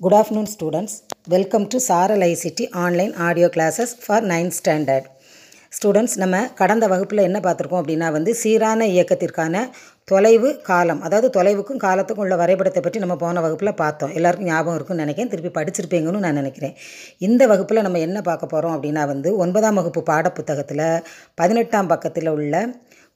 Good afternoon students welcome to Saral ICT online audio classes for ninth standard students நம்ம கடந்த வகுப்பில் என்ன பார்த்துருக்கோம் அப்படின்னா வந்து சீரான இயக்கத்திற்கான தொலைவு காலம் அதாவது தொலைவுக்கும் காலத்துக்கும் உள்ள வரைபடத்தை பற்றி நம்ம போன வகுப்பில் பார்த்தோம். எல்லாருக்கும் ஞாபகம் இருக்குன்னு நினைக்கிறேன். திருப்பி படிச்சிருப்பீங்கன்னு நான் நினைக்கிறேன். இந்த வகுப்பில் நம்ம என்ன பார்க்க போகிறோம் அப்படின்னா வந்து ஒன்பதாம் வகுப்பு பாடப்புத்தகத்தில் பதினெட்டாம் பக்கத்தில் உள்ள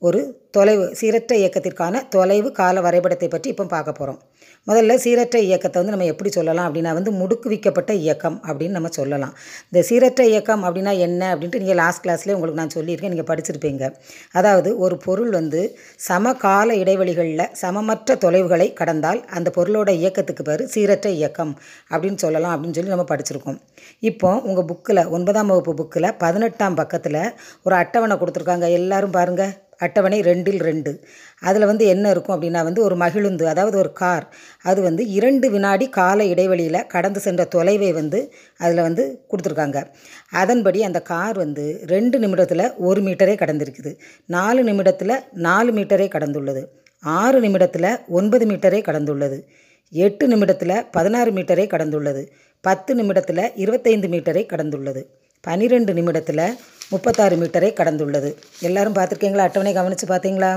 ஒரு தொலைவு சீரற்ற இயக்கத்திற்கான தொலைவு கால வரைபடத்தை பற்றி இப்போ பார்க்க போகிறோம் முதல்ல சீரற்ற இயக்கத்தை வந்து நம்ம எப்படி சொல்லலாம் அப்படின்னா வந்து முடுக்குவிக்கப்பட்ட இயக்கம் அப்படின்னு நம்ம சொல்லலாம். இந்த சீரற்ற இயக்கம் அப்படின்னா என்ன அப்படின்ட்டு நீங்கள் லாஸ்ட் கிளாஸ்லேயே உங்களுக்கு நான் சொல்லியிருக்கேன் நீங்கள் படிச்சிருப்பீங்க. அதாவது ஒரு பொருள் வந்து சமகால இடைவெளிகளில் சமமற்ற தொலைவுகளை கடந்தால் அந்த பொருளோட இயக்கத்துக்கு பேர் சீரற்ற இயக்கம் அப்படின்னு சொல்லலாம் அப்படின்னு சொல்லி நம்ம படிச்சிருக்கோம். இப்போ உங்கள் புக்கில் ஒன்பதாம் வகுப்பு புக்கில் பதினெட்டாம் பக்கத்தில் ஒரு அட்டவணை கொடுத்துருக்காங்க. எல்லாரும் பாருங்கள் அட்டவணை ரெண்டில் ரெண்டு. அதில் வந்து என்ன இருக்கும் அப்படின்னா வந்து ஒரு மகிழுந்து அதாவது ஒரு கார். அது வந்து இரண்டு வினாடி கால இடைவெளியில் கடந்து சென்ற தொலைவை வந்து அதில் வந்து கொடுத்துருக்காங்க. அதன்படி அந்த கார் வந்து ரெண்டு நிமிடத்தில் ஒரு மீட்டரே கடந்திருக்குது. நாலு நிமிடத்தில் நாலு மீட்டரே கடந்துள்ளது. ஆறு நிமிடத்தில் ஒன்பது மீட்டரே கடந்துள்ளது. எட்டு நிமிடத்தில் பதினாறு மீட்டரே கடந்துள்ளது. பத்து நிமிடத்தில் இருபத்தைந்து மீட்டரை கடந்துள்ளது. பனிரெண்டு நிமிடத்தில் முப்பத்தாறு மீட்டரை கடந்துள்ளது. எல்லாரும் பார்த்துருக்கீங்களா? அட்டவணை கவனித்து பார்த்தீங்களா?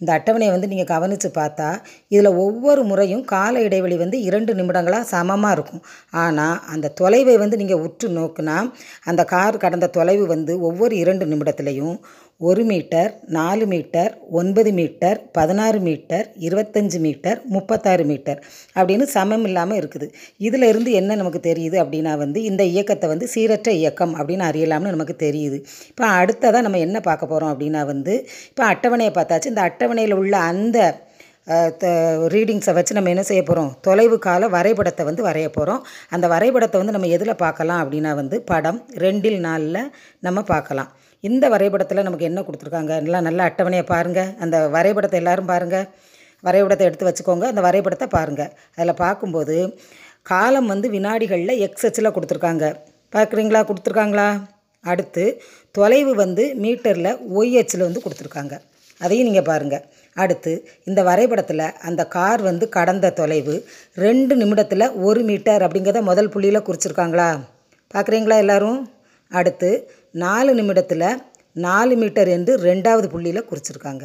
இந்த அட்டவணையை வந்து நீங்கள் கவனித்து பார்த்தா இதில் ஒவ்வொரு முறையும் கால இடைவெளி வந்து இரண்டு நிமிடங்களாக சமமாக இருக்கும். ஆனால் அந்த தொலைவை வந்து நீங்கள் உற்று நோக்குனா அந்த கார் கடந்த தொலைவு வந்து ஒவ்வொரு இரண்டு நிமிடத்துலையும் ஒரு மீட்டர் நாலு மீட்டர் ஒன்பது மீட்டர் பதினாறு மீட்டர் இருபத்தஞ்சி மீட்டர் முப்பத்தாறு மீட்டர் அப்படின்னு சமம் இல்லாமல் இருக்குது. இதிலிருந்து என்ன நமக்கு தெரியுது அப்படின்னா வந்து இந்த இயக்கத்தை வந்து சீரற்ற இயக்கம் அப்படின்னு அறியலாம்னு நமக்கு தெரியுது. இப்போ அடுத்ததாக நம்ம என்ன பார்க்க போகிறோம் அப்படின்னா வந்து இப்போ அட்டவணையை பார்த்தாச்சு. இந்த அட்டவணையில் உள்ள அந்த ரீடிங்ஸை வச்சு நம்ம என்ன செய்ய போகிறோம் தொலைவு கால வரைபடத்தை வந்து வரைய போகிறோம் அந்த வரைபடத்தை வந்து நம்ம எதில் பார்க்கலாம் அப்படின்னா வந்து படம் ரெண்டில் நாளில் நம்ம பார்க்கலாம். இந்த வரைபடத்தில் நமக்கு என்ன கொடுத்துருக்காங்க? எல்லாம் நல்ல அட்டவணையை பாருங்கள் அந்த வரைபடத்தை எல்லோரும் பாருங்கள் வரைபடத்தை எடுத்து வச்சுக்கோங்க. அந்த வரைபடத்தை பாருங்கள் அதில் பார்க்கும்போது காலம் வந்து வினாடிகளில் எக்ஸ் எச்சில் கொடுத்துருக்காங்க. பார்க்குறீங்களா? கொடுத்துருக்காங்களா? அடுத்து தொலைவு வந்து மீட்டரில் ஒய் எச்சில் வந்து கொடுத்துருக்காங்க. அதையும் நீங்கள் பாருங்கள் அடுத்து இந்த வரைபடத்தில் அந்த கார் வந்து கடந்த தொலைவு ரெண்டு நிமிடத்தில் ஒரு மீட்டர் அப்படிங்கிறத முதல் புள்ளியில் குறிச்சிருக்காங்களா? பார்க்குறீங்களா எல்லோரும்? அடுத்து நாலு நிமிடத்தில் நாலு மீட்டர் என்று ரெண்டாவது புள்ளியில் குறிச்சிருக்காங்க.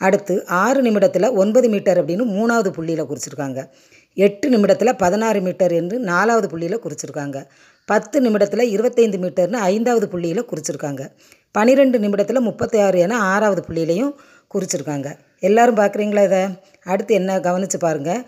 அடுத்து ஆறு நிமிடத்தில் ஒன்பது மீட்டர் அப்படின்னு மூணாவது புள்ளியில் குறிச்சிருக்காங்க. எட்டு நிமிடத்தில் பதினாறு மீட்டர் என்று நாலாவது புள்ளியில் குறிச்சிருக்காங்க. பத்து நிமிடத்தில் இருபத்தைந்து மீட்டர்னு ஐந்தாவது புள்ளியில் குறிச்சிருக்காங்க. பன்னிரெண்டு நிமிடத்தில் முப்பத்தி ஆறு என ஆறாவது புள்ளியிலையும் குறிச்சிருக்காங்க. எல்லோரும் பார்க்குறீங்களா இதை? அடுத்து என்ன கவனித்து பாருங்கள்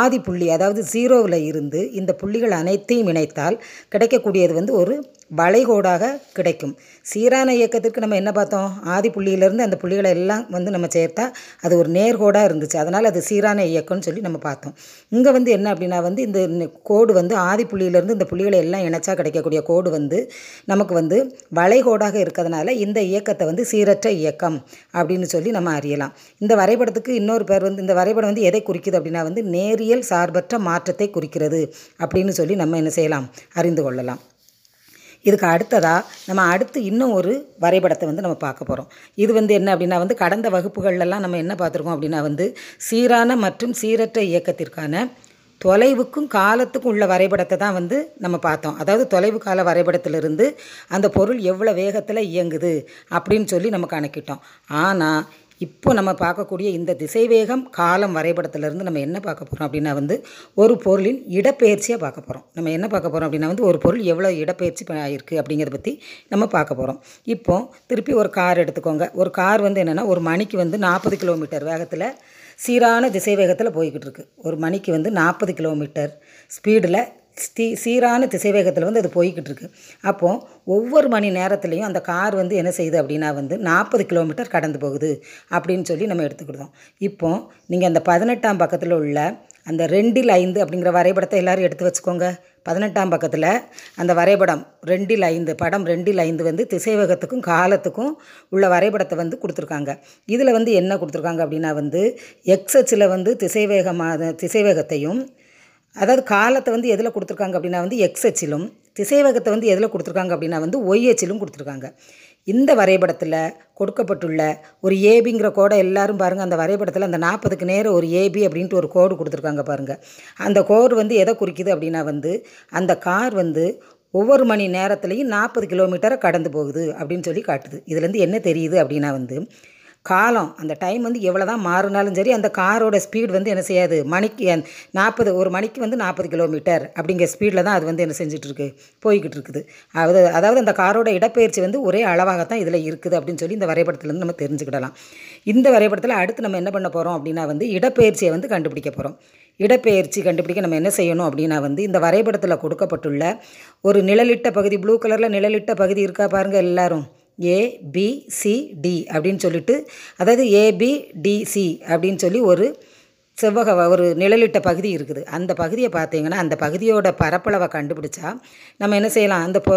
ஆதி புள்ளி அதாவது ஜீரோவில் இருந்து இந்த புள்ளிகள் அனைத்தையும் இணைத்தால் கிடைக்கக்கூடியது வந்து ஒரு வளைகோடாக கிடைக்கும். சீரான இயக்கத்திற்கு நம்ம என்ன பார்த்தோம்? ஆதி புள்ளியிலேருந்து அந்த புள்ளிகளை எல்லாம் வந்து நம்ம சேர்த்தா அது ஒரு நேர்கோடாக இருந்துச்சு. அதனால் அது சீரான இயக்கம்னு சொல்லி நம்ம பார்த்தோம். இங்கே வந்து என்ன அப்படின்னா வந்து இந்த கோடு வந்து ஆதி புள்ளியிலேருந்து இந்த புள்ளிகளை எல்லாம் இணைச்சா கிடைக்கக்கூடிய கோடு வந்து நமக்கு வந்து வளைகோடாக இருக்கிறதுனால இந்த இயக்கத்தை வந்து சீரற்ற இயக்கம் அப்படின்னு சொல்லி நம்ம அறியலாம். இந்த வரைபடத்துக்கு இன்னொரு பேர் வந்து இந்த வரைபடம் வந்து எதை குறிக்குது அப்படின்னா வந்து நேரியல் சார்பற்ற மாற்றத்தை குறிக்கிறது அப்படின்னு சொல்லி நம்ம என்ன செய்யலாம்? அறிந்து கொள்ளலாம். இதுக்கு அடுத்ததாக நம்ம அடுத்து இன்னும் ஒரு வரைபடத்தை வந்து நம்ம பார்க்க போகிறோம் இது வந்து என்ன அப்படின்னா வந்து கடந்த வகுப்புகள்லாம் நம்ம என்ன பார்த்துருக்கோம் அப்படின்னா வந்து சீரான மற்றும் சீரற்ற இயக்கத்திற்கான தொலைவுக்கும் காலத்துக்கும் உள்ள வரைபடத்தை தான் வந்து நம்ம பார்த்தோம். அதாவது தொலைவு கால வரைபடத்திலிருந்து அந்த பொருள் எவ்வளோ வேகத்தில் இயங்குது அப்படின்னு சொல்லி நம்ம கணக்கிட்டோம். ஆனால் இப்போ நம்ம பார்க்கக்கூடிய இந்த திசைவேகம் காலம் வரைபடத்திலிருந்து நம்ம என்ன பார்க்க போகிறோம் அப்படின்னா வந்து ஒரு பொருளின் இடப்பெயர்ச்சியாக பார்க்க போகிறோம் நம்ம என்ன பார்க்க போகிறோம் அப்படின்னா வந்து ஒரு பொருள் எவ்வளோ இடப்பெயர்ச்சி ஆகிருக்கு அப்படிங்கிறத பற்றி நம்ம பார்க்க போகிறோம் இப்போ திருப்பி ஒரு கார் எடுத்துக்கோங்க. ஒரு கார் வந்து என்னென்னா ஒரு மணிக்கு வந்து நாற்பது கிலோமீட்டர் வேகத்தில் சீரான திசை வேகத்தில் போய்கிட்டு இருக்கு. ஒரு மணிக்கு வந்து நாற்பது கிலோமீட்டர் ஸ்பீடில் ஸ்டீ சீரான திசைவேகத்தில் வந்து அது போய்கிட்டு இருக்குது அப்போது ஒவ்வொரு மணி நேரத்துலையும் அந்த கார் வந்து என்ன செய்யுது அப்படின்னா வந்து நாற்பது கிலோமீட்டர் கடந்து போகுது அப்படின்னு சொல்லி நம்ம எடுத்துக்கிட்டோம் இப்போ நீங்கள் அந்த பதினெட்டாம் பக்கத்தில் உள்ள அந்த ரெண்டில் ஐந்து அப்படிங்கிற வரைபடத்தை எல்லோரும் எடுத்து வச்சுக்கோங்க. பதினெட்டாம் பக்கத்தில் அந்த வரைபடம் ரெண்டில் ஐந்து படம் ரெண்டில் ஐந்து வந்து திசைவேகத்துக்கும் காலத்துக்கும் உள்ள வரைபடத்தை வந்து கொடுத்துருக்காங்க. இதில் வந்து என்ன கொடுத்துருக்காங்க அப்படின்னா வந்து எக்ஸச்சில் வந்து திசைவேகமாக திசைவேகத்தையும் அதாவது காலத்தை வந்து எதில் கொடுத்துருக்காங்க அப்படின்னா வந்து எக்ஸ் அச்சிலும் திசைவகத்தை வந்து எதில் கொடுத்துருக்காங்க அப்படின்னா வந்து ஒய் அச்சிலும் கொடுத்துருக்காங்க. இந்த வரைபடத்தில் கொடுக்கப்பட்டுள்ள ஒரு ஏபிங்கிற கோடை எல்லாரும் பாருங்கள் அந்த வரைபடத்தில் அந்த நாற்பதுக்கு நேரம் ஒரு ஏபி அப்படின்ட்டு ஒரு கோடு கொடுத்துருக்காங்க பாருங்கள் அந்த கோடு வந்து எதை குறிக்குது அப்படின்னா வந்து அந்த கார் வந்து ஒவ்வொரு மணி நேரத்துலையும் நாற்பது கிலோமீட்டரை கடந்து போகுது அப்படின்னு சொல்லி காட்டுது. இதுலேருந்து என்ன தெரியுது அப்படின்னா வந்து காலம் அந்த டைம் வந்து எவ்வளோ தான் மாறினாலும் சரி அந்த காரோட ஸ்பீடு வந்து என்ன செய்யாது? மணிக்கு நாற்பது ஒரு மணிக்கு வந்து நாற்பது கிலோமீட்டர் அப்படிங்கிற ஸ்பீடில் தான் அது வந்து என்ன செஞ்சிட்ருக்கு? போய்கிட்டு இருக்குது அதாவது அதாவது அந்த காரோட இடப்பெயர்ச்சி வந்து ஒரே அளவாகத்தான் இதில் இருக்குது அப்படின்னு சொல்லி இந்த வரைபடத்துலேருந்து நம்ம தெரிஞ்சுக்கிடலாம். இந்த வரைபடத்தில் அடுத்து நம்ம என்ன பண்ண போகிறோம் அப்படின்னா வந்து இடப்பெயர்ச்சியை வந்து கண்டுபிடிக்க போகிறோம் இடப்பெயர்ச்சி கண்டுபிடிக்க நம்ம என்ன செய்யணும் அப்படின்னா வந்து இந்த வரைபடத்தில் கொடுக்கப்பட்டுள்ள ஒரு நிழலிட்ட பகுதி ப்ளூ கலரில் நிழலிட்ட பகுதி இருக்கா பாருங்கள் எல்லோரும். ஏபிசிடி அப்படின்னு சொல்லிட்டு அதாவது ஏபிடிசி அப்படின்னு சொல்லி ஒரு செவ்வக ஒரு நிழலிட்ட பகுதி இருக்குது. அந்த பகுதியை பார்த்தீங்கன்னா அந்த பகுதியோட பரப்பளவை கண்டுபிடிச்சா நம்ம என்ன செய்யலாம்? அந்த இப்போ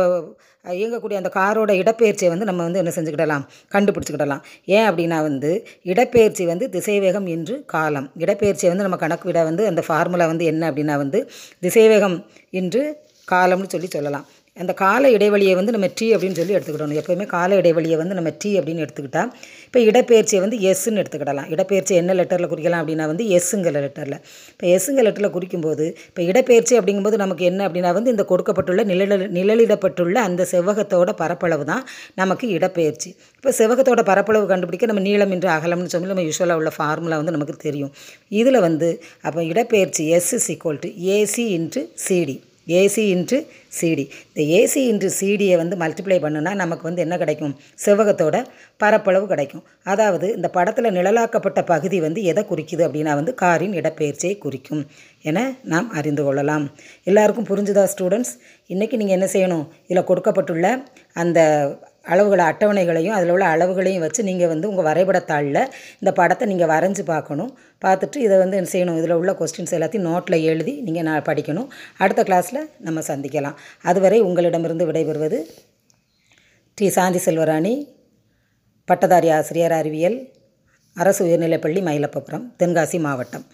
இயங்கக்கூடிய அந்த காரோட இடப்பெயர்ச்சியை வந்து நம்ம வந்து என்ன செஞ்சுக்கிடலாம்? கண்டுபிடிச்சிக்கிடலாம். ஏன் அப்படின்னா வந்து இடப்பெயர்ச்சி வந்து திசைவேகம் என்று காலம். இடப்பெயர்ச்சியை வந்து நம்ம கணக்கு விட வந்து அந்த ஃபார்முலா வந்து என்ன அப்படின்னா வந்து திசைவேகம் என்று காலம்னு சொல்லி சொல்லலாம். அந்த கால இடைவெளியை வந்து நம்ம டி அப்படின்னு சொல்லி எடுத்துக்கிடணும் எப்போயுமே கால இடைவெளியை வந்து நம்ம டி அப்படின்னு எடுத்துக்கிட்டால் இப்போ இடப்பெயர்ச்சியை வந்து எஸ்ன்னு எடுத்துக்கிடலாம். இடப்பெயர்ச்சி என்ன லெட்டரில் குறிக்கலாம் அப்படின்னா வந்து எஸ்ஸுங்கிற லெட்டரில் இப்போ எஸ்ஸுங்கிற லெட்டரில் குறிக்கும்போது இப்போ இடப்பெயர்ச்சி அப்படிங்கும்போது நமக்கு என்ன அப்படின்னா வந்து இந்த கொடுக்கப்பட்டுள்ள நிழல் நிழலிடப்பட்டுள்ள அந்த செவ்வகத்தோட பரப்பளவு தான் நமக்கு இடப்பெயர்ச்சி. இப்போ செவ்வகத்தோட பரப்பளவு கண்டுபிடிக்க நம்ம நீளம் என்று அகலம்னு சொல்லி நம்ம யூஸ்வலாக உள்ள ஃபார்முலா வந்து நமக்கு தெரியும். இதில் வந்து அப்போ இடப்பெயர்ச்சி S is equal to AC into CD AC into CD இந்த ஏசி இன்ட்டு சிடியை வந்து மல்டிப்ளை பண்ணுனா நமக்கு வந்து என்ன கிடைக்கும்? செவ்வகத்தோட பரப்பளவு கிடைக்கும். அதாவது இந்த படத்தில் நிழலாக்கப்பட்ட பகுதி வந்து எதை குறிக்குது அப்படின்னா வந்து காரின் இடப்பெயர்ச்சியை குறிக்கும் என நாம் அறிந்து கொள்ளலாம். எல்லாருக்கும் புரிஞ்சுதா ஸ்டூடெண்ட்ஸ் இன்றைக்கி நீங்கள் என்ன செய்யணும்? இதில் கொடுக்கப்பட்டுள்ள அந்த அளவுகளை அட்டவணைகளையும் அதில் உள்ள அளவுகளையும் வச்சு நீங்கள் வந்து உங்கள் வரைபடத்தாளில் இந்த படத்தை நீங்கள் வரைஞ்சி பார்க்கணும். பார்த்துட்டு இதை வந்து என்ன செய்யணும்? இதில் உள்ள கொஸ்டின்ஸ் எல்லாத்தையும் நோட்டில் எழுதி நீங்கள் நான் படிக்கணும். அடுத்த கிளாஸில் நம்ம சந்திக்கலாம். அதுவரை உங்களிடமிருந்து விடைபெறுவது டி. சாந்தி செல்வராணி பட்டதாரி ஆசிரியர் அறிவியல் அரசு உயர்நிலைப்பள்ளி மயிலப்பபுரம் தென்காசி மாவட்டம்.